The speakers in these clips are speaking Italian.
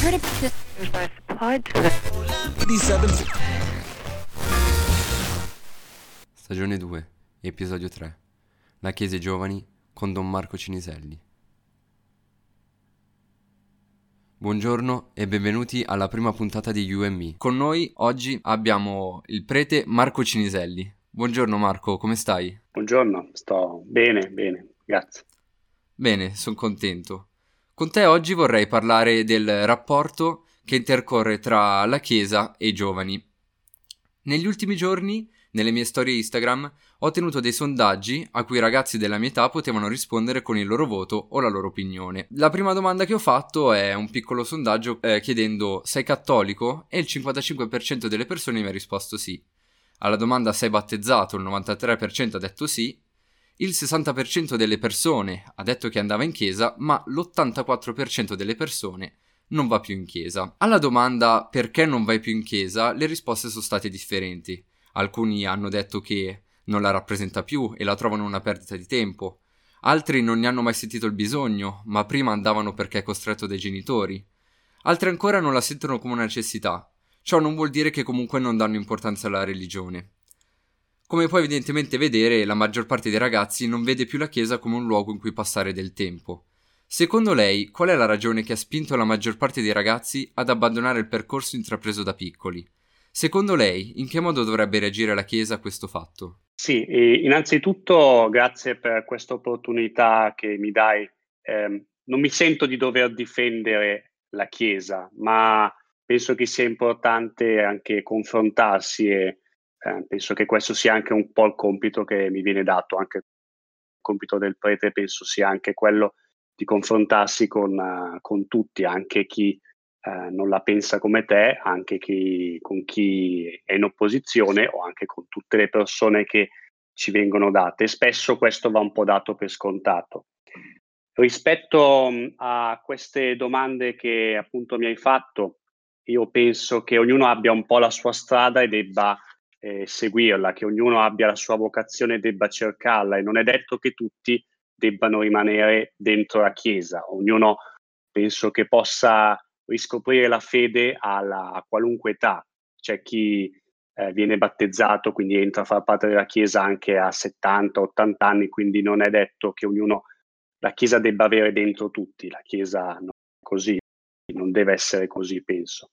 heard this? I supplied to the 87 Stagione 2, episodio 3. La Chiesa ai Giovani con Don Marco Ciniselli. Buongiorno e benvenuti alla prima puntata di UME. Con noi oggi abbiamo il prete Marco Ciniselli. Buongiorno Marco, come stai? Buongiorno, sto bene, bene, grazie. Bene, sono contento. Con te oggi vorrei parlare del rapporto che intercorre tra la Chiesa e i giovani. Negli ultimi giorni, nelle mie storie Instagram, ho tenuto dei sondaggi a cui i ragazzi della mia età potevano rispondere con il loro voto o la loro opinione. La prima domanda che ho fatto è un piccolo sondaggio eh, chiedendo sei cattolico e il 55% delle persone mi ha risposto sì. Alla domanda sei battezzato il 93% ha detto sì il 60% delle persone ha detto che andava in chiesa, ma l'84% delle persone non va più in chiesa. Alla domanda perché non vai più in chiesa, le risposte sono state differenti. Alcuni hanno detto che non la rappresenta più e la trovano una perdita di tempo. Altri non ne hanno mai sentito il bisogno, ma prima andavano perché è costretto dai genitori. Altri ancora non la sentono come una necessità. Ciò non vuol dire che comunque non danno importanza alla religione. Come puoi evidentemente vedere, la maggior parte dei ragazzi non vede più la Chiesa come un luogo in cui passare del tempo. Secondo lei, qual è la ragione che ha spinto la maggior parte dei ragazzi ad abbandonare il percorso intrapreso da piccoli? Secondo lei, in che modo dovrebbe reagire la Chiesa a questo fatto? Sì, innanzitutto grazie per questa opportunità che mi dai. Eh, non mi sento di dover difendere la Chiesa, ma penso che sia importante anche confrontarsi e eh, penso che questo sia anche un po' il compito che mi viene dato, anche il compito del prete penso sia anche quello di confrontarsi con, uh, con tutti, anche chi uh, non la pensa come te, anche chi, con chi è in opposizione o anche con tutte le persone che ci vengono date. spesso questo va un po' dato per scontato. Rispetto um, a queste domande che appunto mi hai fatto, io penso che ognuno abbia un po' la sua strada e debba eh, seguirla, che ognuno abbia la sua vocazione e debba cercarla e non è detto che tutti debbano rimanere dentro la Chiesa, ognuno penso che possa riscoprire la fede alla, a qualunque età, c'è chi eh, viene battezzato, quindi entra a far parte della Chiesa anche a 70-80 anni, quindi non è detto che ognuno, la Chiesa debba avere dentro tutti, la Chiesa non è così, non deve essere così, penso.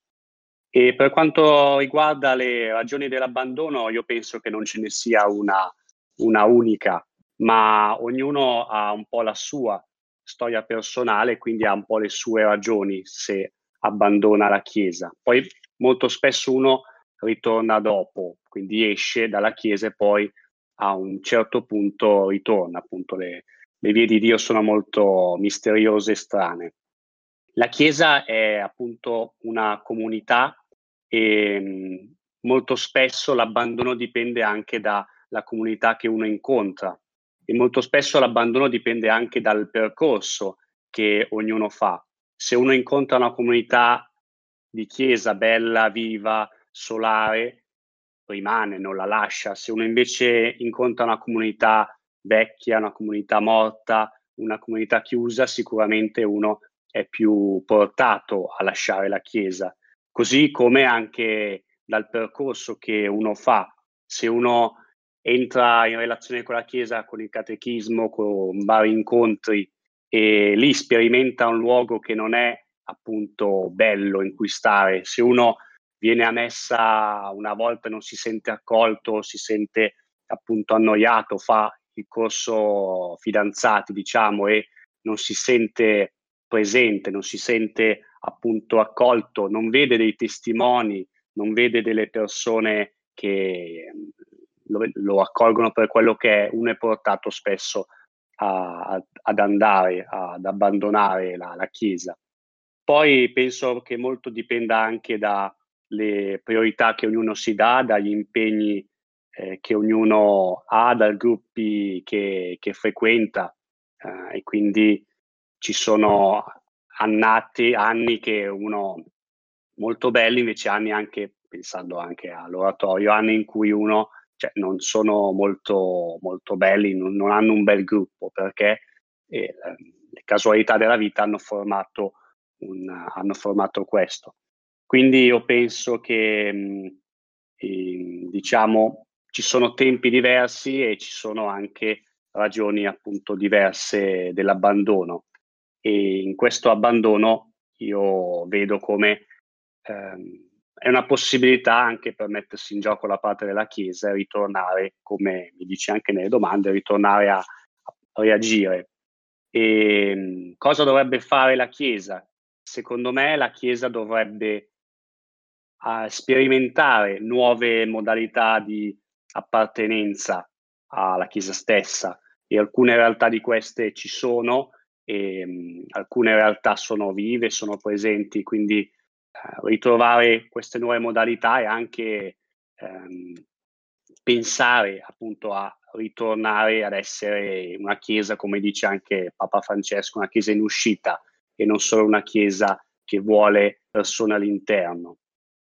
E per quanto riguarda le ragioni dell'abbandono, io penso che non ce ne sia una, una unica, ma ognuno ha un po' la sua storia personale, quindi ha un po' le sue ragioni se abbandona la Chiesa. Poi molto spesso uno ritorna dopo, quindi esce dalla Chiesa e poi a un certo punto ritorna. Appunto le, le vie di Dio sono molto misteriose e strane. La Chiesa è appunto una comunità e mh, molto spesso l'abbandono dipende anche dalla comunità che uno incontra e molto spesso l'abbandono dipende anche dal percorso che ognuno fa. Se uno incontra una comunità di chiesa bella, viva, solare, rimane, non la lascia. Se uno invece incontra una comunità vecchia, una comunità morta, una comunità chiusa, sicuramente uno è più portato a lasciare la chiesa così come anche dal percorso che uno fa. Se uno entra in relazione con la Chiesa, con il catechismo, con vari incontri e lì sperimenta un luogo che non è appunto bello in cui stare, se uno viene a messa una volta e non si sente accolto, si sente appunto annoiato, fa il corso fidanzati, diciamo, e non si sente presente, non si sente appunto accolto, non vede dei testimoni, non vede delle persone che lo, lo accolgono per quello che è, uno è portato spesso a, a, ad andare, ad abbandonare la, la Chiesa. Poi penso che molto dipenda anche dalle priorità che ognuno si dà, dagli impegni eh, che ognuno ha, dai gruppi che, che frequenta eh, e quindi ci sono annati, anni che uno molto belli, invece anni anche, pensando anche all'oratorio, anni in cui uno cioè, non sono molto, molto belli, non, non, hanno un bel gruppo perché eh, le casualità della vita hanno formato un, hanno formato questo. Quindi io penso che mh, eh, diciamo ci sono tempi diversi e ci sono anche ragioni appunto diverse dell'abbandono e in questo abbandono io vedo come ehm, è una possibilità anche per mettersi in gioco la parte della Chiesa e ritornare, come mi dici anche nelle domande, ritornare a, a reagire. E, ehm, cosa dovrebbe fare la Chiesa? Secondo me la Chiesa dovrebbe uh, sperimentare nuove modalità di appartenenza alla Chiesa stessa e alcune realtà di queste ci sono e um, alcune realtà sono vive, sono presenti, quindi uh, ritrovare queste nuove modalità e anche um, pensare appunto a ritornare ad essere una chiesa, come dice anche Papa Francesco, una chiesa in uscita e non solo una chiesa che vuole persone all'interno.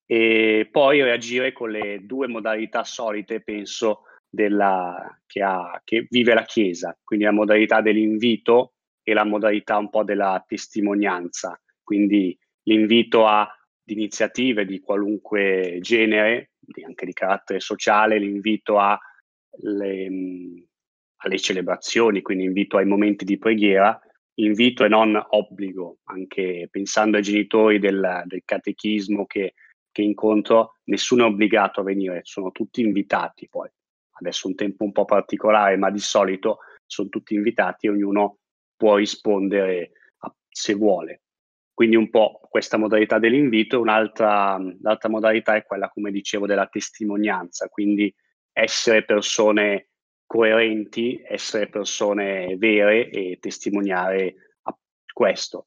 E poi reagire con le due modalità solite, penso, della, che, ha, che vive la chiesa, quindi la modalità dell'invito e la modalità un po' della testimonianza, quindi l'invito a iniziative di qualunque genere, anche di carattere sociale, l'invito a le, alle celebrazioni, quindi invito ai momenti di preghiera, invito e non obbligo, anche pensando ai genitori del, del catechismo che, che incontro, nessuno è obbligato a venire, sono tutti invitati poi. Adesso è un tempo un po' particolare, ma di solito sono tutti invitati e ognuno può rispondere a, se vuole. Quindi un po' questa modalità dell'invito, un'altra l'altra modalità è quella, come dicevo, della testimonianza, quindi essere persone coerenti, essere persone vere e testimoniare questo.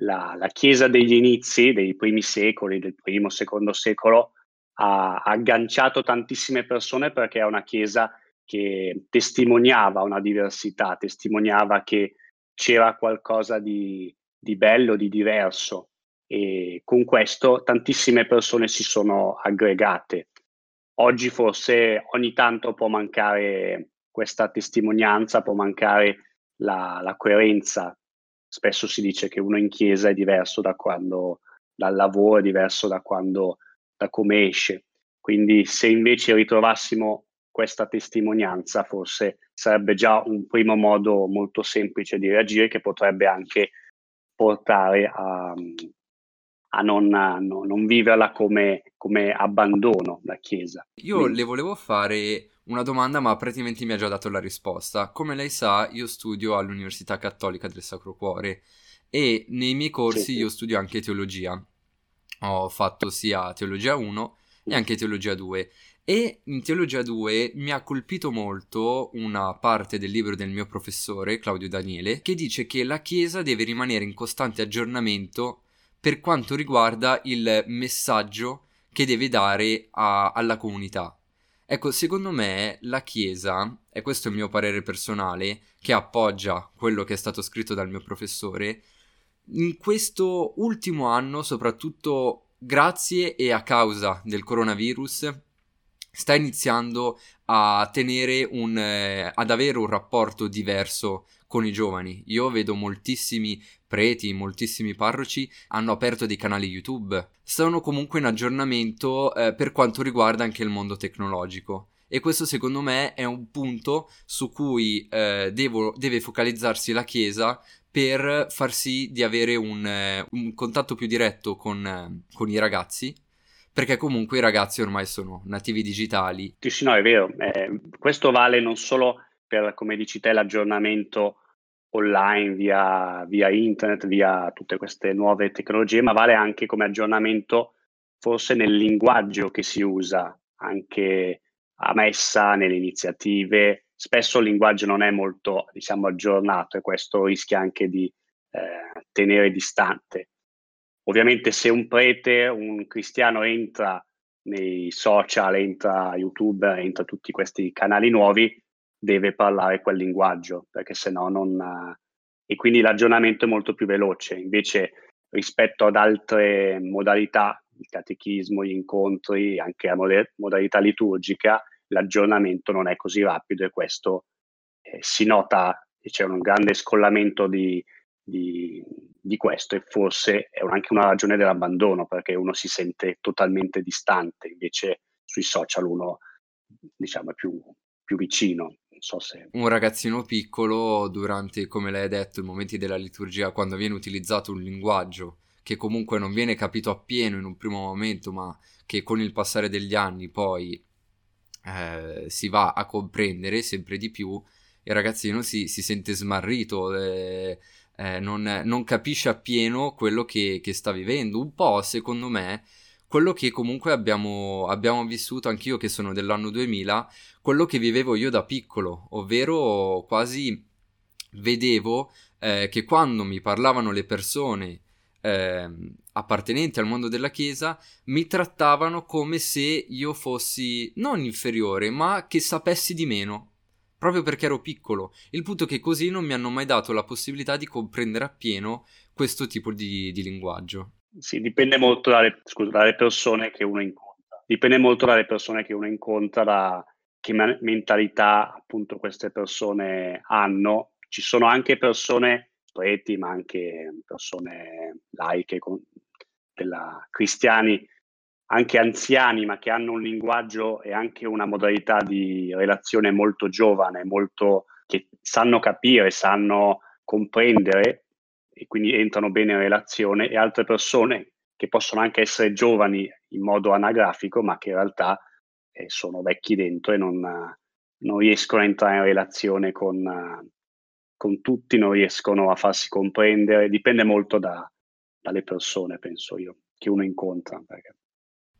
La, la, Chiesa degli inizi, dei primi secoli, del primo, secondo secolo, ha, ha agganciato tantissime persone perché è una Chiesa che testimoniava una diversità, testimoniava che c'era qualcosa di, di bello, di diverso e con questo tantissime persone si sono aggregate. Oggi forse ogni tanto può mancare questa testimonianza, può mancare la, la coerenza. Spesso si dice che uno in chiesa è diverso da quando dal lavoro, è diverso da quando da come esce. Quindi se invece ritrovassimo questa testimonianza forse sarebbe già un primo modo molto semplice di reagire che potrebbe anche portare a, a non, a non viverla come, come, abbandono la Chiesa. Io Quindi. le volevo fare una domanda, ma praticamente mi ha già dato la risposta. Come lei sa, io studio all'Università Cattolica del Sacro Cuore e nei miei corsi sì, io studio anche teologia. Ho fatto sia teologia 1 e anche teologia 2 e in Teologia 2 mi ha colpito molto una parte del libro del mio professore, Claudio Daniele, che dice che la Chiesa deve rimanere in costante aggiornamento per quanto riguarda il messaggio che deve dare a, alla comunità. Ecco, secondo me la Chiesa, e questo è il mio parere personale, che appoggia quello che è stato scritto dal mio professore, in questo ultimo anno, soprattutto grazie e a causa del coronavirus, sta iniziando a tenere un, eh, ad avere un rapporto diverso con i giovani. Io vedo moltissimi preti, moltissimi parroci hanno aperto dei canali YouTube. Sono comunque in aggiornamento eh, per quanto riguarda anche il mondo tecnologico. E questo secondo me è un punto su cui eh, devo, deve focalizzarsi la Chiesa per far sì di avere un, eh, un contatto più diretto con, eh, con i ragazzi perché comunque i ragazzi ormai sono nativi digitali. Sì, no, è vero. Eh, questo vale non solo per, come dici te, l'aggiornamento online via, via internet, via tutte queste nuove tecnologie, ma vale anche come aggiornamento forse nel linguaggio che si usa anche a messa, nelle iniziative. Spesso il linguaggio non è molto, diciamo, aggiornato e questo rischia anche di eh, tenere distante. Ovviamente se un prete, un cristiano entra nei social, entra YouTube, entra tutti questi canali nuovi, deve parlare quel linguaggio, perché se no non... E quindi l'aggiornamento è molto più veloce. Invece rispetto ad altre modalità, il catechismo, gli incontri, anche la mod- modalità liturgica, l'aggiornamento non è così rapido e questo eh, si nota, c'è un grande scollamento di, di, di questo e forse è anche una ragione dell'abbandono perché uno si sente totalmente distante, invece sui social uno diciamo è più, più vicino. So se... Un ragazzino piccolo durante, come lei ha detto, i momenti della liturgia, quando viene utilizzato un linguaggio che comunque non viene capito appieno in un primo momento, ma che con il passare degli anni poi eh, si va a comprendere sempre di più, il ragazzino si, si sente smarrito, eh, eh, non, non, capisce appieno quello che, che, sta vivendo. Un po', secondo me, quello che comunque abbiamo, abbiamo vissuto anch'io, che sono dell'anno 2000, quello che vivevo io da piccolo, ovvero quasi vedevo eh, che quando mi parlavano le persone eh, appartenenti al mondo della Chiesa mi trattavano come se io fossi non inferiore, ma che sapessi di meno, proprio perché ero piccolo. Il punto è che così non mi hanno mai dato la possibilità di comprendere appieno questo tipo di, di linguaggio. Sì, dipende molto dalle, scusa, dalle, persone che uno incontra. Dipende molto dalle persone che uno incontra, da che mentalità appunto queste persone hanno. Ci sono anche persone preti, ma anche persone laiche, con, della, cristiani, anche anziani, ma che hanno un linguaggio e anche una modalità di relazione molto giovane, molto, che sanno capire, sanno comprendere e quindi entrano bene in relazione, e altre persone che possono anche essere giovani in modo anagrafico, ma che in realtà eh, sono vecchi dentro e non, non, riescono a entrare in relazione con, con tutti non riescono a farsi comprendere, dipende molto da, dalle persone, penso io, che uno incontra. Perché...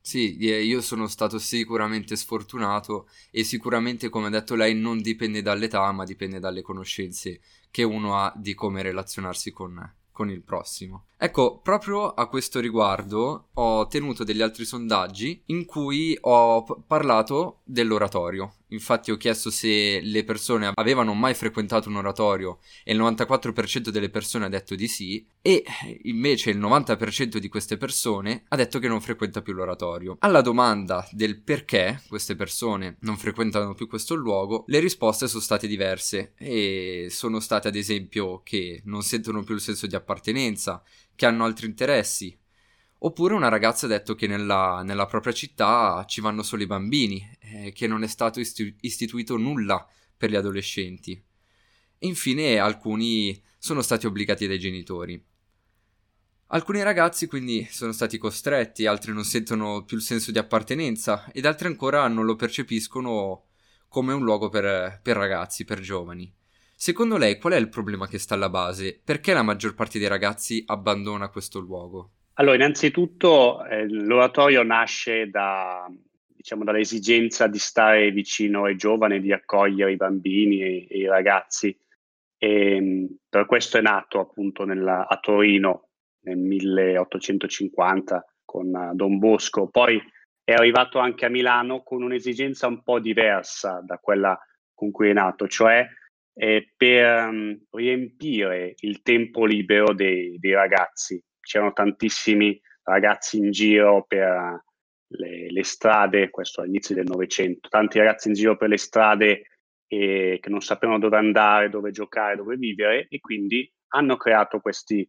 Sì, io sono stato sicuramente sfortunato e sicuramente, come ha detto lei, non dipende dall'età, ma dipende dalle conoscenze che uno ha di come relazionarsi con, con il prossimo. Ecco, proprio a questo riguardo ho tenuto degli altri sondaggi in cui ho parlato dell'oratorio. Infatti ho chiesto se le persone avevano mai frequentato un oratorio e il 94% delle persone ha detto di sì e invece il 90% di queste persone ha detto che non frequenta più l'oratorio. Alla domanda del perché queste persone non frequentano più questo luogo, le risposte sono state diverse e sono state ad esempio che non sentono più il senso di appartenenza, che hanno altri interessi. Oppure una ragazza ha detto che nella, nella propria città ci vanno solo i bambini, eh, che non è stato istu- istituito nulla per gli adolescenti. E infine alcuni sono stati obbligati dai genitori. Alcuni ragazzi quindi sono stati costretti, altri non sentono più il senso di appartenenza ed altri ancora non lo percepiscono come un luogo per, per ragazzi, per giovani. Secondo lei qual è il problema che sta alla base? Perché la maggior parte dei ragazzi abbandona questo luogo? Allora, innanzitutto eh, l'oratorio nasce da, diciamo, dall'esigenza di stare vicino ai giovani, di accogliere i bambini e, e i ragazzi. E, ehm, per questo è nato appunto nella, a Torino nel 1850 con uh, Don Bosco. Poi è arrivato anche a Milano con un'esigenza un po' diversa da quella con cui è nato, cioè eh, per um, riempire il tempo libero dei, dei, ragazzi. C'erano tantissimi ragazzi in giro per le, le strade, questo all'inizio del Novecento, tanti ragazzi in giro per le strade eh, che non sapevano dove andare, dove giocare, dove vivere e quindi hanno creato questi,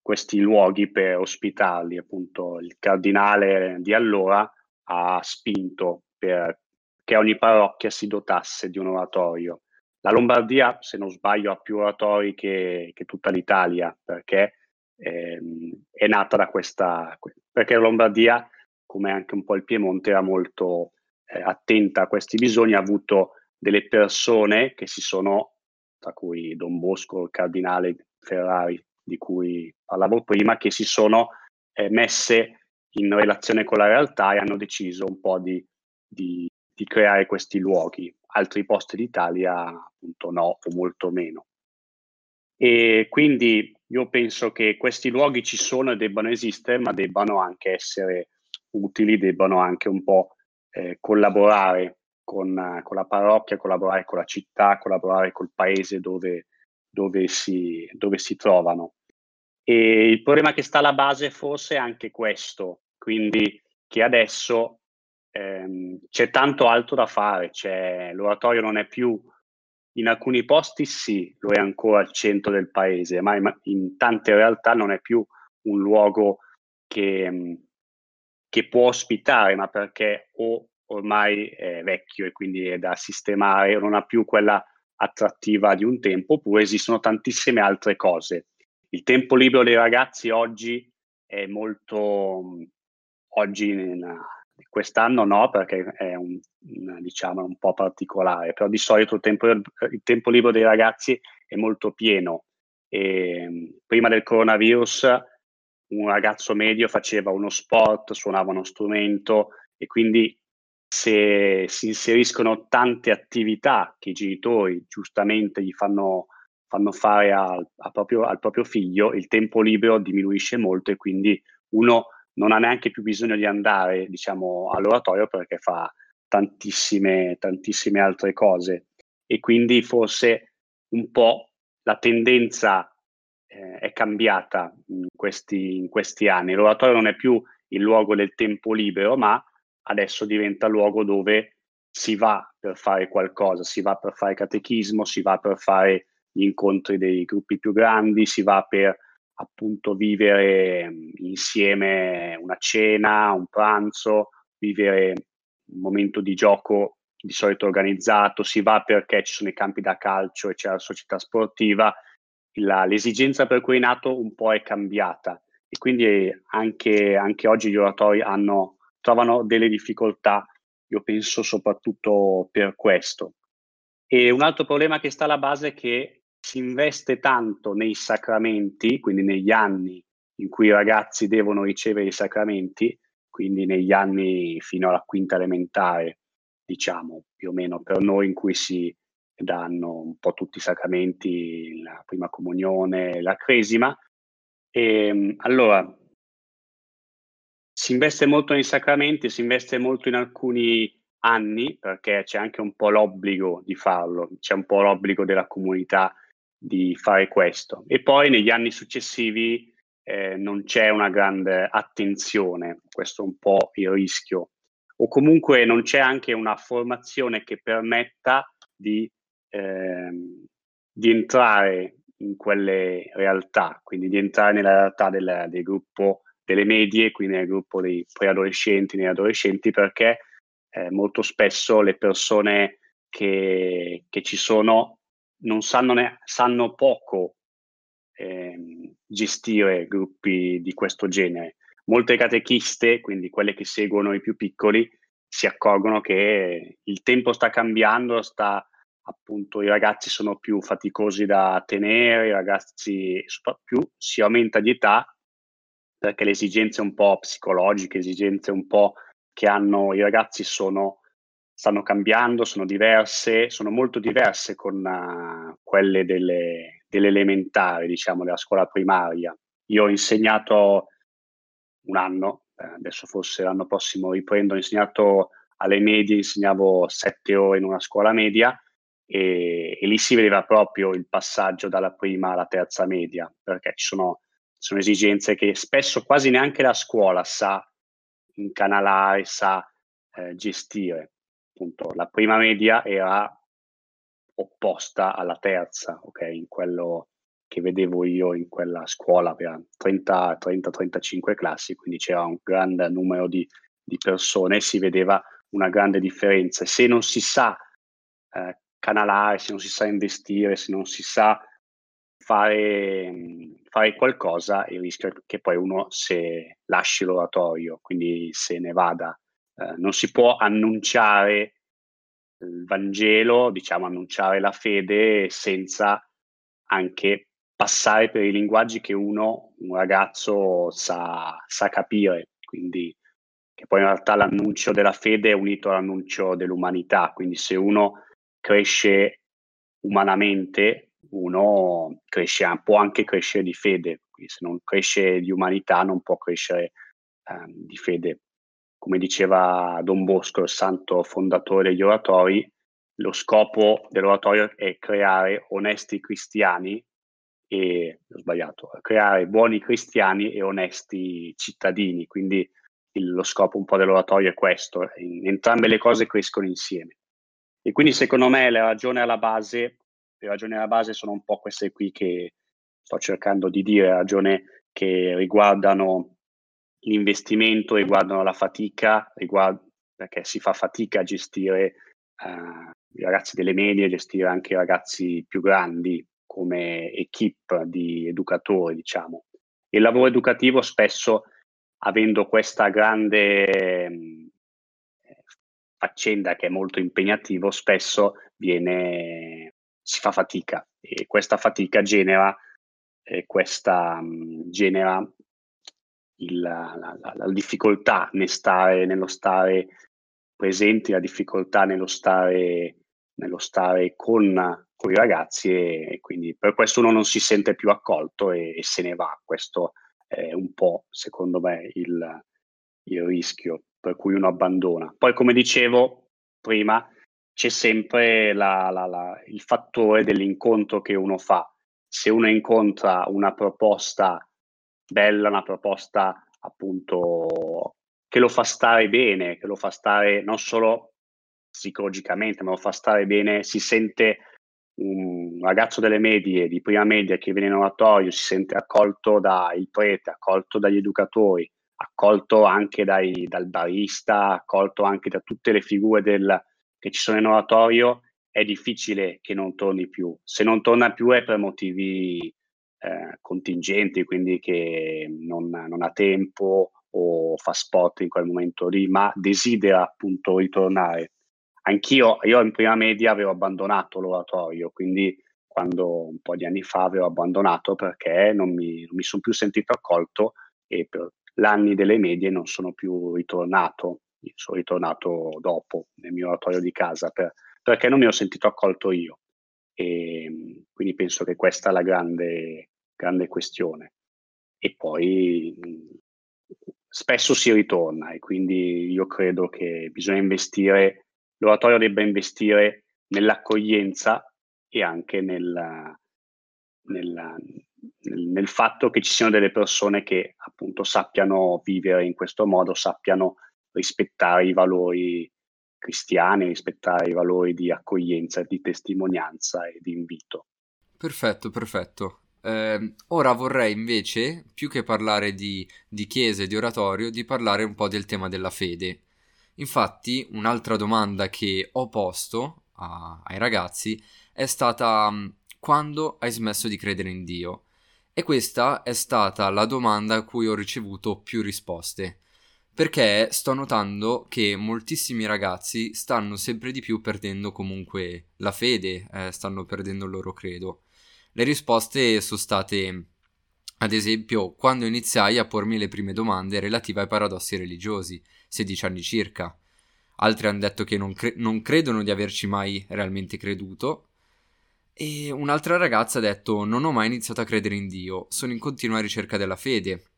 questi luoghi per ospitarli. Appunto, il cardinale di allora ha spinto per che ogni parrocchia si dotasse di un oratorio la Lombardia, se non sbaglio, ha più oratori che, che tutta l'Italia, perché ehm, è nata da questa... perché la Lombardia, come anche un po' il Piemonte, era molto eh, attenta a questi bisogni, ha avuto delle persone che si sono, tra cui Don Bosco, il cardinale Ferrari, di cui parlavo prima, che si sono eh, messe in relazione con la realtà e hanno deciso un po' di, di, di creare questi luoghi altri posti d'Italia appunto no o molto meno. E quindi io penso che questi luoghi ci sono e debbano esistere, ma debbano anche essere utili, debbano anche un po' eh, collaborare con, con, la parrocchia, collaborare con la città, collaborare col paese dove, dove, si, dove si trovano. E il problema che sta alla base forse è anche questo, quindi che adesso ehm, c'è tanto altro da fare, c'è, l'oratorio non è più in alcuni posti sì, lo è ancora al centro del paese, ma in tante realtà non è più un luogo che, che può ospitare, ma perché o ormai è vecchio e quindi è da sistemare, o non ha più quella attrattiva di un tempo, oppure esistono tantissime altre cose. Il tempo libero dei ragazzi oggi è molto, oggi quest'anno no perché è un, diciamo, un po' particolare, però di solito il tempo, il tempo libero dei ragazzi è molto pieno. E, prima del coronavirus un ragazzo medio faceva uno sport, suonava uno strumento e quindi se si inseriscono tante attività che i genitori giustamente gli fanno, fanno fare a, a proprio, al proprio figlio, il tempo libero diminuisce molto e quindi uno non ha neanche più bisogno di andare, diciamo, all'oratorio perché fa tantissime, tantissime altre cose. E quindi forse un po' la tendenza eh, è cambiata in questi, in questi anni. L'oratorio non è più il luogo del tempo libero, ma adesso diventa luogo dove si va per fare qualcosa, si va per fare catechismo, si va per fare gli incontri dei gruppi più grandi, si va per appunto vivere insieme una cena, un pranzo, vivere un momento di gioco di solito organizzato, si va perché ci sono i campi da calcio e c'è la società sportiva, la, l'esigenza per cui è nato un po' è cambiata e quindi anche, anche oggi gli oratori hanno, trovano delle difficoltà, io penso soprattutto per questo. E un altro problema che sta alla base è che si investe tanto nei sacramenti, quindi negli anni in cui i ragazzi devono ricevere i sacramenti, quindi negli anni fino alla quinta elementare, diciamo più o meno per noi in cui si danno un po' tutti i sacramenti, la prima comunione, la cresima. E, ehm, allora, si investe molto nei sacramenti, si investe molto in alcuni anni perché c'è anche un po' l'obbligo di farlo, c'è un po' l'obbligo della comunità di fare questo. E poi negli anni successivi eh, non c'è una grande attenzione, questo è un po' il rischio, o comunque non c'è anche una formazione che permetta di, eh, di entrare in quelle realtà, quindi di entrare nella realtà del, del gruppo delle medie, quindi nel gruppo dei preadolescenti, negli adolescenti, perché eh, molto spesso le persone che, che ci sono non sanno, ne- sanno poco eh, gestire gruppi di questo genere. Molte catechiste, quindi quelle che seguono i più piccoli, si accorgono che il tempo sta cambiando, sta, appunto i ragazzi sono più faticosi da tenere, i ragazzi più si aumenta di età perché le esigenze un po' psicologiche, esigenze un po' che hanno i ragazzi sono stanno cambiando, sono diverse, sono molto diverse con uh, quelle delle, delle elementari, diciamo, della scuola primaria. Io ho insegnato un anno, eh, adesso forse l'anno prossimo riprendo, ho insegnato alle medie, insegnavo sette ore in una scuola media e, e, lì si vedeva proprio il passaggio dalla prima alla terza media, perché ci sono, sono esigenze che spesso quasi neanche la scuola sa incanalare, sa eh, gestire appunto la prima media era opposta alla terza, ok? In quello che vedevo io in quella scuola per 30-35 classi, quindi c'era un grande numero di, di, persone e si vedeva una grande differenza. Se non si sa eh, canalare, se non si sa investire, se non si sa fare, fare qualcosa, il rischio è che poi uno se lasci l'oratorio, quindi se ne vada eh, non si può annunciare il Vangelo, diciamo annunciare la fede senza anche passare per i linguaggi che uno, un ragazzo, sa, sa capire. Quindi che poi in realtà l'annuncio della fede è unito all'annuncio dell'umanità, quindi se uno cresce umanamente, uno cresce, può anche crescere di fede, quindi se non cresce di umanità non può crescere eh, di fede come diceva Don Bosco, il santo fondatore degli oratori, lo scopo dell'oratorio è creare onesti cristiani e, ho sbagliato, creare buoni cristiani e onesti cittadini, quindi il, lo scopo un po' dell'oratorio è questo, in, entrambe le cose crescono insieme. E quindi secondo me la ragione alla base le ragioni alla base sono un po' queste qui che sto cercando di dire, ragioni che riguardano l'investimento, riguardano la fatica, riguard- perché si fa fatica a gestire uh, i ragazzi delle medie, gestire anche i ragazzi più grandi come equip di educatori, diciamo. Il lavoro educativo spesso, avendo questa grande mh, faccenda che è molto impegnativo, spesso viene, si fa fatica e questa fatica genera, eh, questa, mh, genera il, la, la, la, difficoltà nel stare, nello stare presenti, la difficoltà nello stare, nello stare con, con, i ragazzi e, e, quindi per questo uno non si sente più accolto e, e se ne va. Questo è un po', secondo me, il, il rischio per cui uno abbandona. Poi, come dicevo prima, c'è sempre la, la, la, il fattore dell'incontro che uno fa. Se uno incontra una proposta bella, una proposta appunto che lo fa stare bene, che lo fa stare non solo psicologicamente, ma lo fa stare bene, si sente un ragazzo delle medie, di prima media che viene in oratorio, si sente accolto dal prete, accolto dagli educatori, accolto anche dai, dal barista, accolto anche da tutte le figure del, che ci sono in oratorio, è difficile che non torni più. Se non torna più è per motivi eh, contingenti, quindi che non, non, ha tempo o fa sport in quel momento lì, ma desidera appunto ritornare. Anch'io, io in prima media avevo abbandonato l'oratorio, quindi quando un po' di anni fa avevo abbandonato perché non mi, non mi sono più sentito accolto e per l'anni delle medie non sono più ritornato, sono ritornato dopo nel mio oratorio di casa per, perché non mi ho sentito accolto io. E ehm, quindi penso che questa è la grande, grande questione. E poi spesso si ritorna e quindi io credo che bisogna investire, l'oratorio debba investire nell'accoglienza e anche nel, nel, nel, nel, fatto che ci siano delle persone che appunto sappiano vivere in questo modo, sappiano rispettare i valori cristiani, rispettare i valori di accoglienza, di testimonianza e di invito. Perfetto, perfetto. Eh, ora vorrei invece, più che parlare di, di chiesa e di oratorio, di parlare un po' del tema della fede. Infatti, un'altra domanda che ho posto a, ai ragazzi è stata quando hai smesso di credere in Dio? E questa è stata la domanda a cui ho ricevuto più risposte perché sto notando che moltissimi ragazzi stanno sempre di più perdendo comunque la fede, eh, stanno perdendo il loro credo. Le risposte sono state, ad esempio, quando iniziai a pormi le prime domande relative ai paradossi religiosi, 16 anni circa. Altri hanno detto che non, cre- non credono di averci mai realmente creduto. E un'altra ragazza ha detto: Non ho mai iniziato a credere in Dio, sono in continua ricerca della fede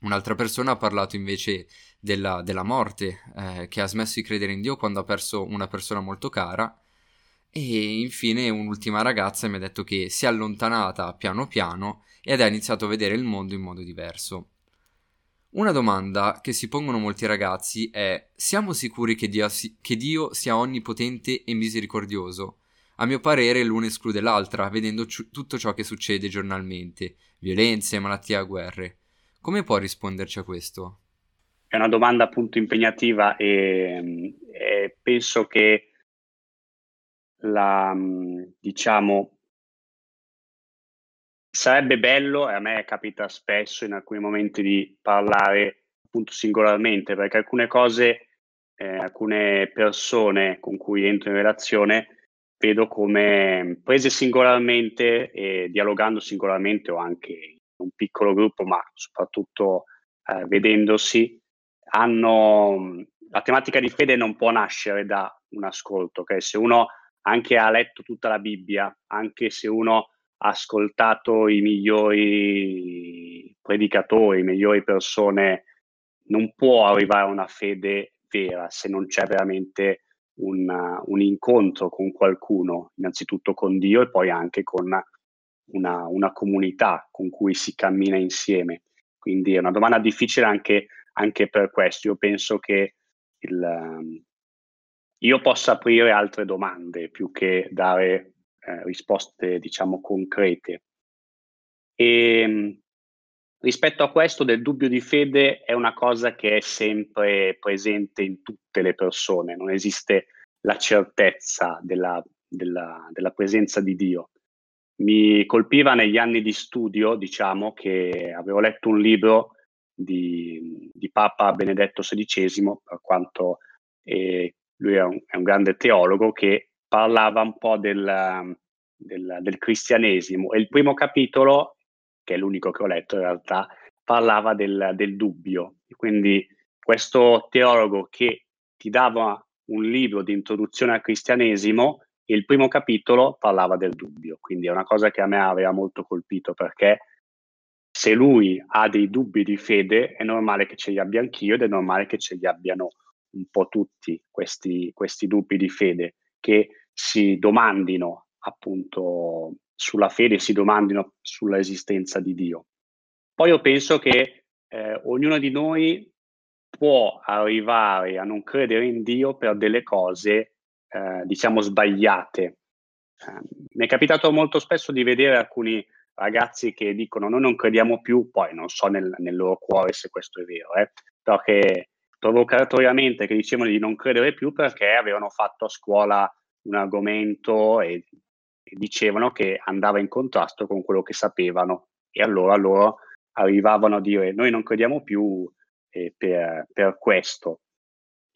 Un'altra persona ha parlato invece della, della morte, eh, che ha smesso di credere in Dio quando ha perso una persona molto cara. E infine un'ultima ragazza mi ha detto che si è allontanata piano piano ed ha iniziato a vedere il mondo in modo diverso. Una domanda che si pongono molti ragazzi è: siamo sicuri che Dio, che Dio sia onnipotente e misericordioso? A mio parere l'una esclude l'altra, vedendo ci- tutto ciò che succede giornalmente, violenze, malattie, guerre. Come può risponderci a questo? È una domanda appunto impegnativa e, e penso che la, diciamo, sarebbe bello, e a me capita spesso in alcuni momenti di parlare appunto singolarmente, perché alcune cose, eh, alcune persone con cui entro in relazione vedo come prese singolarmente e dialogando singolarmente o anche un piccolo gruppo, ma soprattutto eh, vedendosi, hanno la tematica di fede non può nascere da un ascolto, okay? se uno anche ha letto tutta la Bibbia, anche se uno ha ascoltato i migliori predicatori, le migliori persone, non può arrivare a una fede vera se non c'è veramente un, un incontro con qualcuno, innanzitutto con Dio e poi anche con una, una, comunità con cui si cammina insieme. Quindi è una domanda difficile anche, anche per questo. Io penso che il, um, io possa aprire altre domande più che dare eh, risposte, diciamo, concrete. E ehm, rispetto a questo del dubbio di fede è una cosa che è sempre presente in tutte le persone, non esiste la certezza della, della, della presenza di Dio. Mi colpiva negli anni di studio, diciamo, che avevo letto un libro di, di Papa Benedetto XVI, per quanto eh, lui è un, è un, grande teologo, che parlava un po' del, del, del cristianesimo. E il primo capitolo, che è l'unico che ho letto in realtà, parlava del, del dubbio. Quindi questo teologo che ti dava un libro di introduzione al cristianesimo il primo capitolo parlava del dubbio. Quindi è una cosa che a me aveva molto colpito perché se lui ha dei dubbi di fede è normale che ce li abbia anch'io ed è normale che ce li abbiano un po' tutti questi, questi dubbi di fede, che si domandino appunto sulla fede, si domandino sull'esistenza di Dio. Poi io penso che eh, ognuno di noi può arrivare a non credere in Dio per delle cose, eh, diciamo, sbagliate. Eh, mi è capitato molto spesso di vedere alcuni ragazzi che dicono noi non crediamo più, poi non so nel, nel loro cuore se questo è vero, eh, però che provocatoriamente che dicevano di non credere più perché avevano fatto a scuola un argomento e, e dicevano che andava in contrasto con quello che sapevano e allora loro arrivavano a dire noi non crediamo più eh, per, per, questo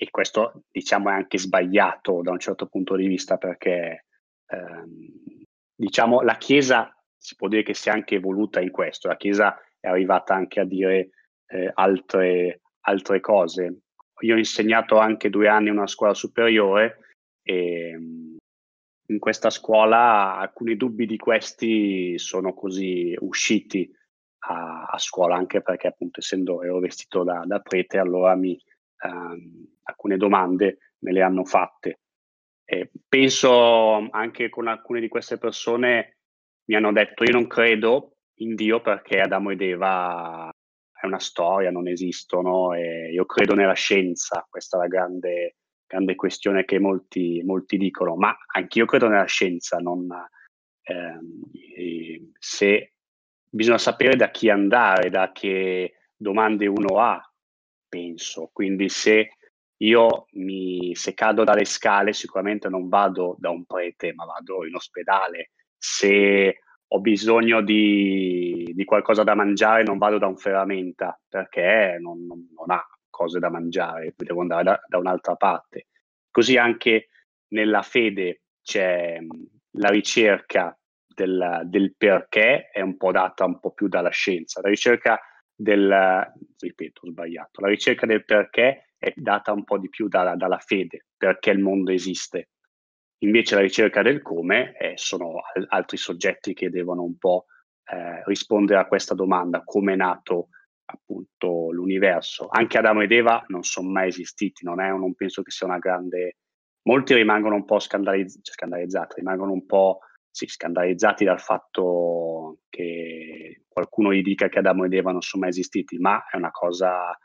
e questo diciamo è anche sbagliato da un certo punto di vista perché ehm, diciamo la Chiesa si può dire che sia anche evoluta in questo, la Chiesa è arrivata anche a dire eh, altre, altre cose. Io ho insegnato anche due anni in una scuola superiore e mm, in questa scuola alcuni dubbi di questi sono così usciti a, a scuola, anche perché appunto essendo ero vestito da, da prete, allora mi, um, alcune domande me le hanno fatte. E penso anche con alcune di queste persone mi hanno detto io non credo in Dio perché Adamo ed Eva è una storia, non esistono e io credo nella scienza, questa è la grande, grande questione che molti, molti dicono, ma anch'io credo nella scienza, non, eh, se bisogna sapere da chi andare, da che domande uno ha, penso, quindi se io mi, se cado dalle scale sicuramente non vado da un prete, ma vado in ospedale. Se ho bisogno di, di, qualcosa da mangiare non vado da un ferramenta perché non, non, non ha cose da mangiare, devo andare da, da, un'altra parte. Così anche nella fede c'è la ricerca del, del, perché è un po' data un po' più dalla scienza, la ricerca del, ripeto, sbagliato, la ricerca del perché è data un po' di più dalla, dalla fede, perché il mondo esiste. Invece la ricerca del come eh, sono al- altri soggetti che devono un po' eh, rispondere a questa domanda, come è nato appunto l'universo. Anche Adamo ed Eva non sono mai esistiti, non, è, non penso che sia una grande... Molti rimangono un po' scandalizz- scandalizzati, rimangono un po' sì, scandalizzati dal fatto che qualcuno gli dica che Adamo ed Eva non sono mai esistiti, ma è una cosa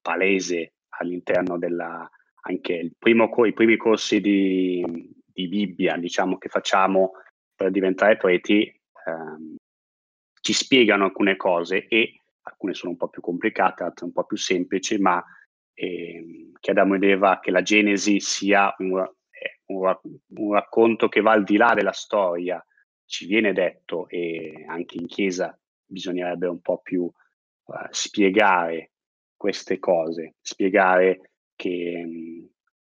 palese all'interno della, anche primo, i primi corsi di, di, Bibbia, diciamo, che facciamo per diventare preti, ehm, ci spiegano alcune cose e alcune sono un po' più complicate, altre un po' più semplici, ma ehm, che Adamo ed Eva, che la Genesi sia un, un, un racconto che va al di là della storia, ci viene detto e anche in chiesa bisognerebbe un po' più uh, spiegare queste cose, spiegare che mh,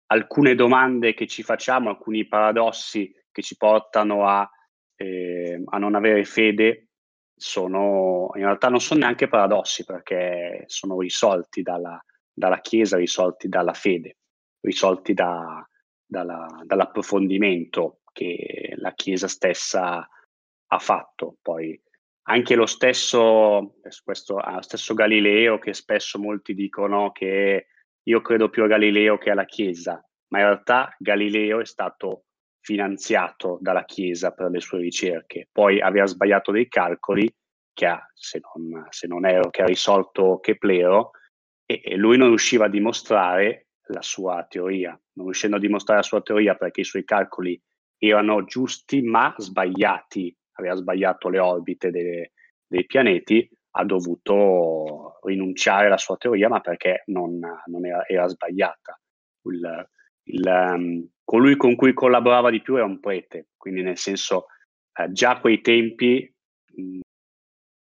alcune domande che ci facciamo, alcuni paradossi che ci portano a, eh, a non avere fede, sono, in realtà non sono neanche paradossi perché sono risolti dalla, dalla Chiesa, risolti dalla fede, risolti da, dalla, dall'approfondimento che la Chiesa stessa ha fatto. Poi anche lo stesso, questo, lo stesso Galileo che spesso molti dicono che io credo più a Galileo che alla Chiesa, ma in realtà Galileo è stato finanziato dalla Chiesa per le sue ricerche. Poi aveva sbagliato dei calcoli che ha, se non, se non ero, che ha risolto Keplero e, e lui non riusciva a dimostrare la sua teoria. Non riuscendo a dimostrare la sua teoria perché i suoi calcoli erano giusti ma sbagliati, aveva sbagliato le orbite dei, dei pianeti, ha dovuto rinunciare alla sua teoria, ma perché non, non era, era, sbagliata. Il, il, um, colui con cui collaborava di più era un prete, quindi nel senso eh, già a quei tempi mh,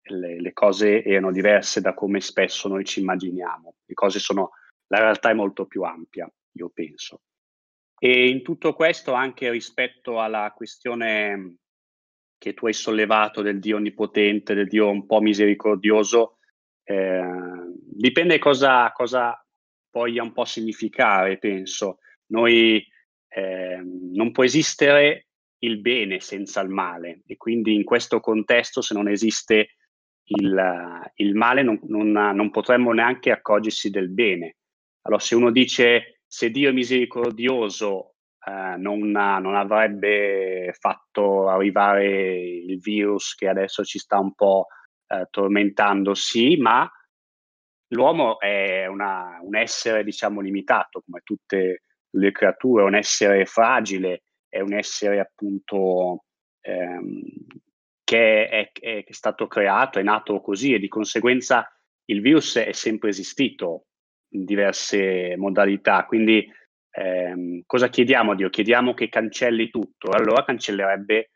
le, le, cose erano diverse da come spesso noi ci immaginiamo. Le cose sono, la realtà è molto più ampia, io penso. E in tutto questo, anche rispetto alla questione che tu hai sollevato del Dio onnipotente, del Dio un po' misericordioso, eh, dipende cosa, cosa voglia un po' significare, penso. Noi eh, non può esistere il bene senza il male e quindi in questo contesto se non esiste il, il male non, non, non, potremmo neanche accorgersi del bene. Allora se uno dice se Dio è misericordioso eh, non, non, avrebbe fatto arrivare il virus che adesso ci sta un po' eh, tormentando, sì, ma l'uomo è una, un essere, diciamo, limitato, come tutte le creature, un essere fragile, è un essere appunto ehm, che è, è, è stato creato, è nato così e di conseguenza il virus è sempre esistito diverse modalità. Quindi ehm, cosa chiediamo a Dio? Chiediamo che cancelli tutto, allora cancellerebbe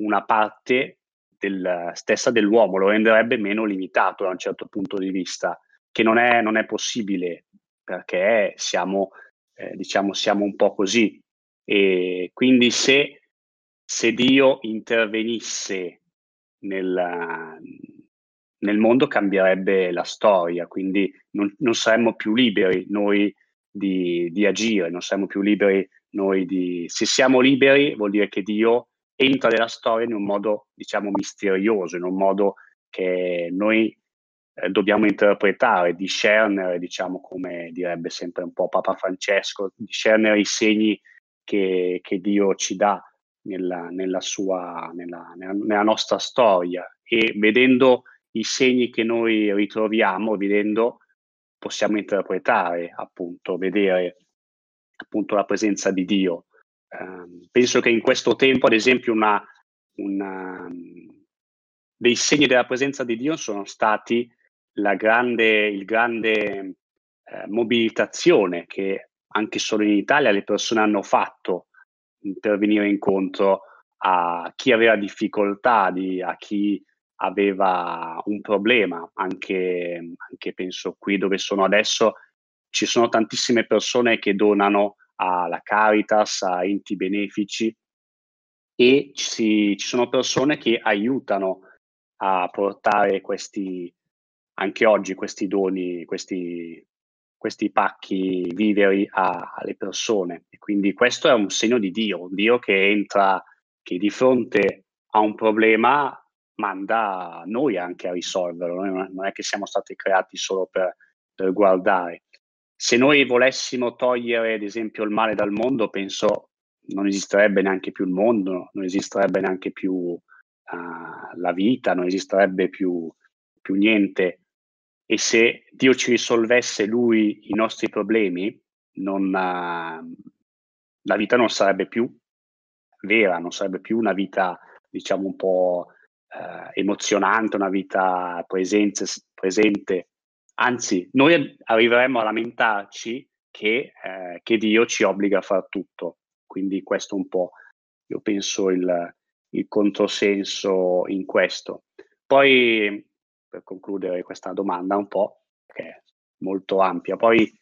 una parte del, stessa dell'uomo, lo renderebbe meno limitato da un certo punto di vista, che non è, non è possibile perché siamo, eh, diciamo, siamo un po' così. E quindi se, se Dio intervenisse nel, nel mondo cambierebbe la storia, quindi non, non saremmo più liberi noi di, di, agire, non saremmo più liberi noi di... Se siamo liberi vuol dire che Dio entra nella storia in un modo, diciamo, misterioso, in un modo che noi eh, dobbiamo interpretare, discernere, diciamo, come direbbe sempre un po' Papa Francesco, discernere i segni che, che Dio ci dà nella, nella, sua, nella, nella nostra storia. E vedendo i segni che noi ritroviamo, vedendo, possiamo interpretare, appunto, vedere appunto la presenza di Dio. Eh, penso che in questo tempo, ad esempio, una, una, dei segni della presenza di Dio sono stati la grande, il grande eh, mobilitazione che anche solo in Italia le persone hanno fatto per venire incontro a chi aveva difficoltà, di, a chi aveva un problema, anche, anche penso qui dove sono adesso ci sono tantissime persone che donano alla Caritas, a enti benefici e ci, ci sono persone che aiutano a portare questi, anche oggi questi doni, questi, questi pacchi viveri a, alle persone. E quindi questo è un segno di Dio, un Dio che entra, che di fronte a un problema manda noi anche a risolverlo, noi non è che siamo stati creati solo per, per guardare. Se noi volessimo togliere, ad esempio, il male dal mondo, penso non esisterebbe neanche più il mondo, non esisterebbe neanche più uh, la vita, non esisterebbe più, più niente. E se Dio ci risolvesse Lui i nostri problemi, non, uh, la vita non sarebbe più vera, non sarebbe più una vita, diciamo, un po' eh, emozionante, una vita presente, presente. Anzi, noi arriveremo a lamentarci che, eh, che Dio ci obbliga a fare tutto. Quindi questo è un po', io penso, il, il controsenso in questo. Poi, per concludere questa domanda un po', che è molto ampia, poi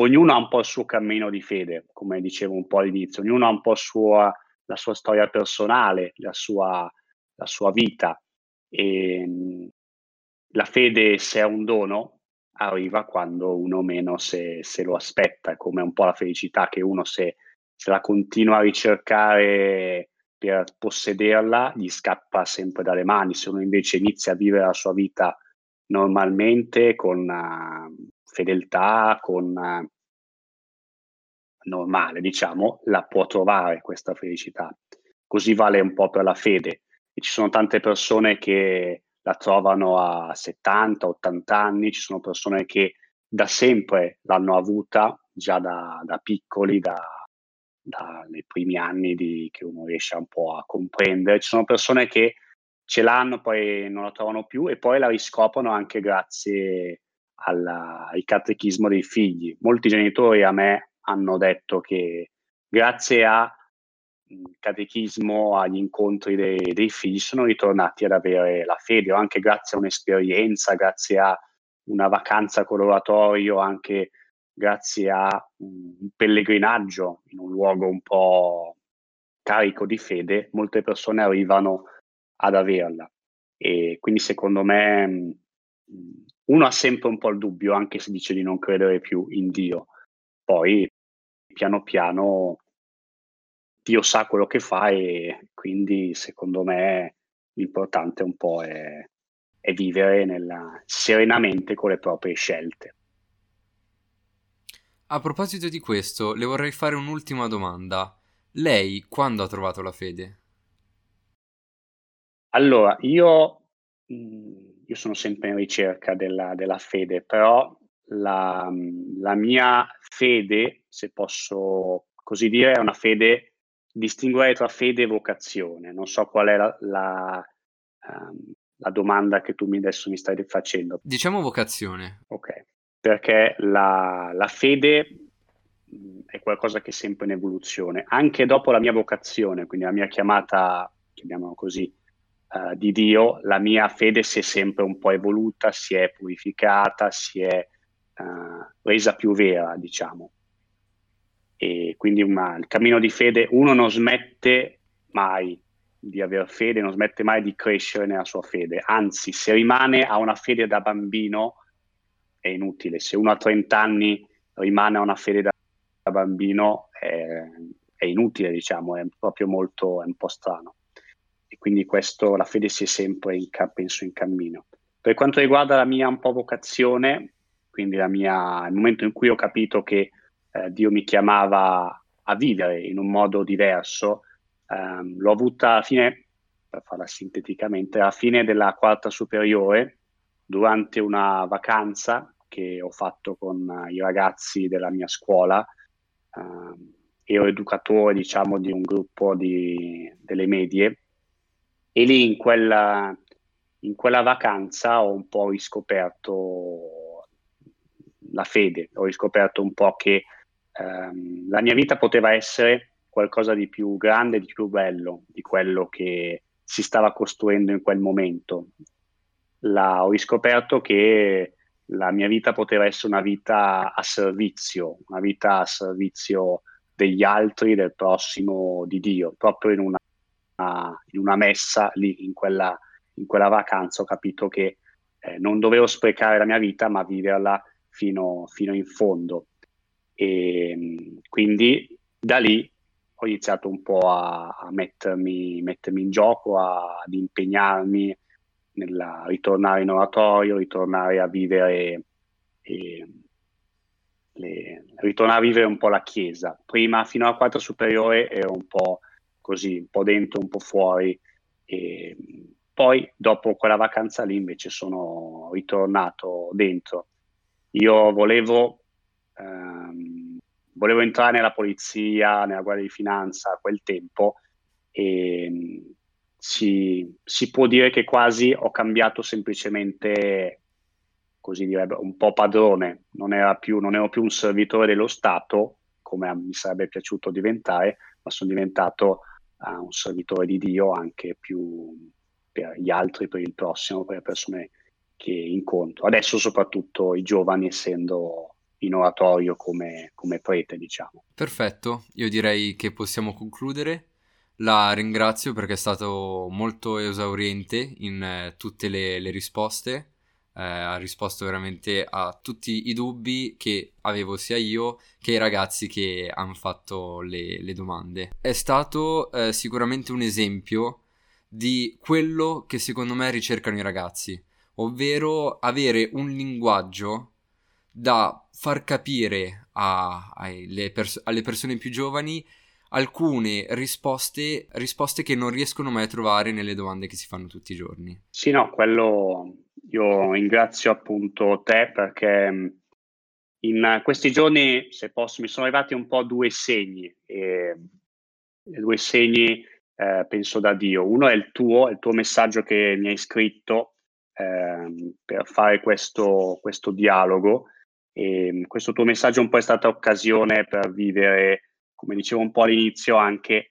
ognuno ha un po' il suo cammino di fede, come dicevo un po' all'inizio, ognuno ha un po' sua, la sua storia personale, la sua, la sua vita. E, ehm, la fede, se è un dono, arriva quando uno meno se, se, lo aspetta, come un po' la felicità che uno se, se la continua a ricercare per possederla, gli scappa sempre dalle mani. Se uno invece inizia a vivere la sua vita normalmente, con uh, fedeltà, con uh, normale, diciamo, la può trovare questa felicità. Così vale un po' per la fede. E ci sono tante persone che la trovano a 70, 80 anni, ci sono persone che da sempre l'hanno avuta, già da, da piccoli, da, dai primi anni di, che uno riesce un po' a comprendere. Ci sono persone che ce l'hanno, poi non la trovano più e poi la riscoprono anche grazie alla, al catechismo dei figli. Molti genitori a me hanno detto che grazie al catechismo, agli incontri dei, dei, figli, sono ritornati ad avere la fede, o anche grazie a un'esperienza, grazie a una vacanza con l'oratorio, anche grazie a un pellegrinaggio in un luogo un po' carico di fede, molte persone arrivano ad averla. E quindi secondo me uno ha sempre un po' il dubbio, anche se dice di non credere più in Dio. Poi piano piano Dio sa quello che fa e quindi secondo me l'importante un po' è, è vivere nella, serenamente con le proprie scelte. A proposito di questo, le vorrei fare un'ultima domanda. Lei quando ha trovato la fede? Allora, io, mhmm, io sono sempre in ricerca della, della fede, però la, la, mia fede, se posso così dire, è una fede, distinguere tra fede e vocazione. Non so qual è la, la, um, la domanda che tu mi adesso mi stai facendo. Diciamo vocazione. Ok, perché la, la fede è qualcosa che è sempre in evoluzione. Anche dopo la mia vocazione, quindi la mia chiamata, chiamiamola così, uh, di Dio, la mia fede si è sempre un po' evoluta, si è purificata, si è uh, resa più vera, diciamo. E quindi una, il cammino di fede, uno non smette mai di avere fede, non smette mai di crescere nella sua fede, anzi se rimane a una fede da bambino è inutile, se uno a 30 anni rimane a una fede da, da bambino è, è, inutile, diciamo, è proprio molto, è un po' strano. E quindi questo, la fede si è sempre, in, penso, in cammino. Per quanto riguarda la mia un po' vocazione, quindi mia, il momento in cui ho capito che eh, Dio mi chiamava a vivere in un modo diverso, ehm, l'ho avuta alla fine, per farla sinteticamente, alla fine della quarta superiore, durante una vacanza che ho fatto con i ragazzi della mia scuola. Ehm, ero educatore, diciamo, di un gruppo di, delle medie e lì in quella, in quella vacanza ho un po' riscoperto la fede, ho riscoperto un po' che ehm, la mia vita poteva essere qualcosa di più grande, di più bello di quello che si stava costruendo in quel momento. La, ho riscoperto che la mia vita poteva essere una vita a servizio, una vita a servizio degli altri, del prossimo, di Dio, proprio in una in una messa lì in quella, in quella vacanza ho capito che eh, non dovevo sprecare la mia vita ma viverla fino, fino in fondo e quindi da lì ho iniziato un po' a, a mettermi, mettermi, in gioco, a, ad impegnarmi nel ritornare in oratorio, ritornare a vivere eh, le, ritornare a vivere un po' la chiesa. Prima, fino alla quarta superiore, ero un po' così, un po' dentro, un po' fuori. E poi, dopo quella vacanza lì, invece, sono ritornato dentro. Io volevo, ehm, volevo entrare nella polizia, nella guardia di finanza a quel tempo e si, si può dire che quasi ho cambiato semplicemente così direbbe, un po' padrone, non, più, non ero più un servitore dello Stato, come mi sarebbe piaciuto diventare, ma sono diventato a un servitore di Dio anche più per gli altri, per il prossimo, per le persone che incontro. Adesso soprattutto i giovani essendo in oratorio come, come prete, diciamo. Perfetto, io direi che possiamo concludere. La ringrazio perché è stato molto esauriente in eh, tutte le, le risposte eh, ha risposto veramente a tutti i dubbi che avevo sia io che i ragazzi che hanno fatto le, le domande. È stato eh, sicuramente un esempio di quello che secondo me ricercano i ragazzi, ovvero avere un linguaggio da far capire a, pers- alle persone più giovani alcune risposte, risposte che non riescono mai a trovare nelle domande che si fanno tutti i giorni. Sì, no, quello io ringrazio appunto te perché in questi giorni, se posso, mi sono arrivati un po' due segni, e, due segni eh, penso da Dio. Uno è il tuo, il tuo messaggio che mi hai scritto eh, per fare questo, questo dialogo. E questo tuo messaggio un po' è stata occasione per vivere, come dicevo un po' all'inizio, anche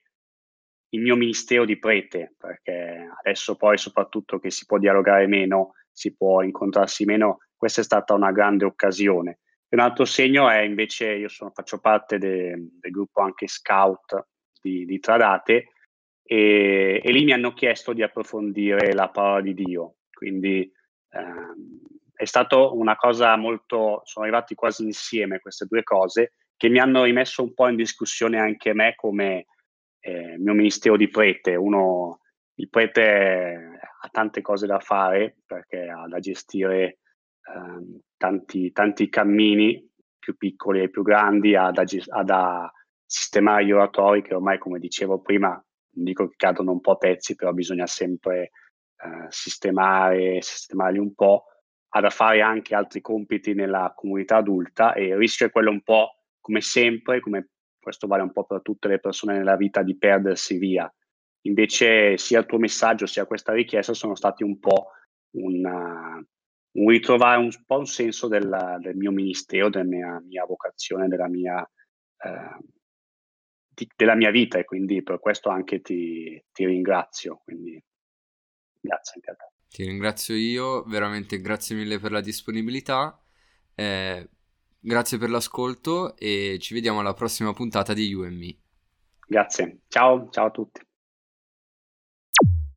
il mio ministero di prete, perché adesso poi soprattutto che si può dialogare meno, si può incontrarsi meno, questa è stata una grande occasione. Un altro segno è invece, io sono, faccio parte de, del gruppo anche scout di, di Tradate e, e, lì mi hanno chiesto di approfondire la parola di Dio, quindi ehm, è stata una cosa molto, sono arrivati quasi insieme queste due cose che mi hanno rimesso un po' in discussione anche me come eh, mio ministero di prete. Uno, il prete ha tante cose da fare perché ha da gestire eh, tanti, tanti cammini più piccoli e più grandi, ha da, ha da sistemare gli oratori che ormai, come dicevo prima, dico che cadono un po' a pezzi, però bisogna sempre eh, sistemare, sistemarli un po', ha da fare anche altri compiti nella comunità adulta e il rischio è quello un po' come sempre, come questo vale un po' per tutte le persone nella vita, di perdersi via. Invece sia il tuo messaggio sia questa richiesta sono stati un po' una, un ritrovare un po' un senso del, del mio ministero, della mia, mia vocazione, della mia, eh, di, della mia vita e quindi per questo anche ti, ti ringrazio. Quindi grazie anche a te. Ti ringrazio io, veramente grazie mille per la disponibilità. Eh, Grazie per l'ascolto e ci vediamo alla prossima puntata di UME. Grazie, ciao, ciao a tutti.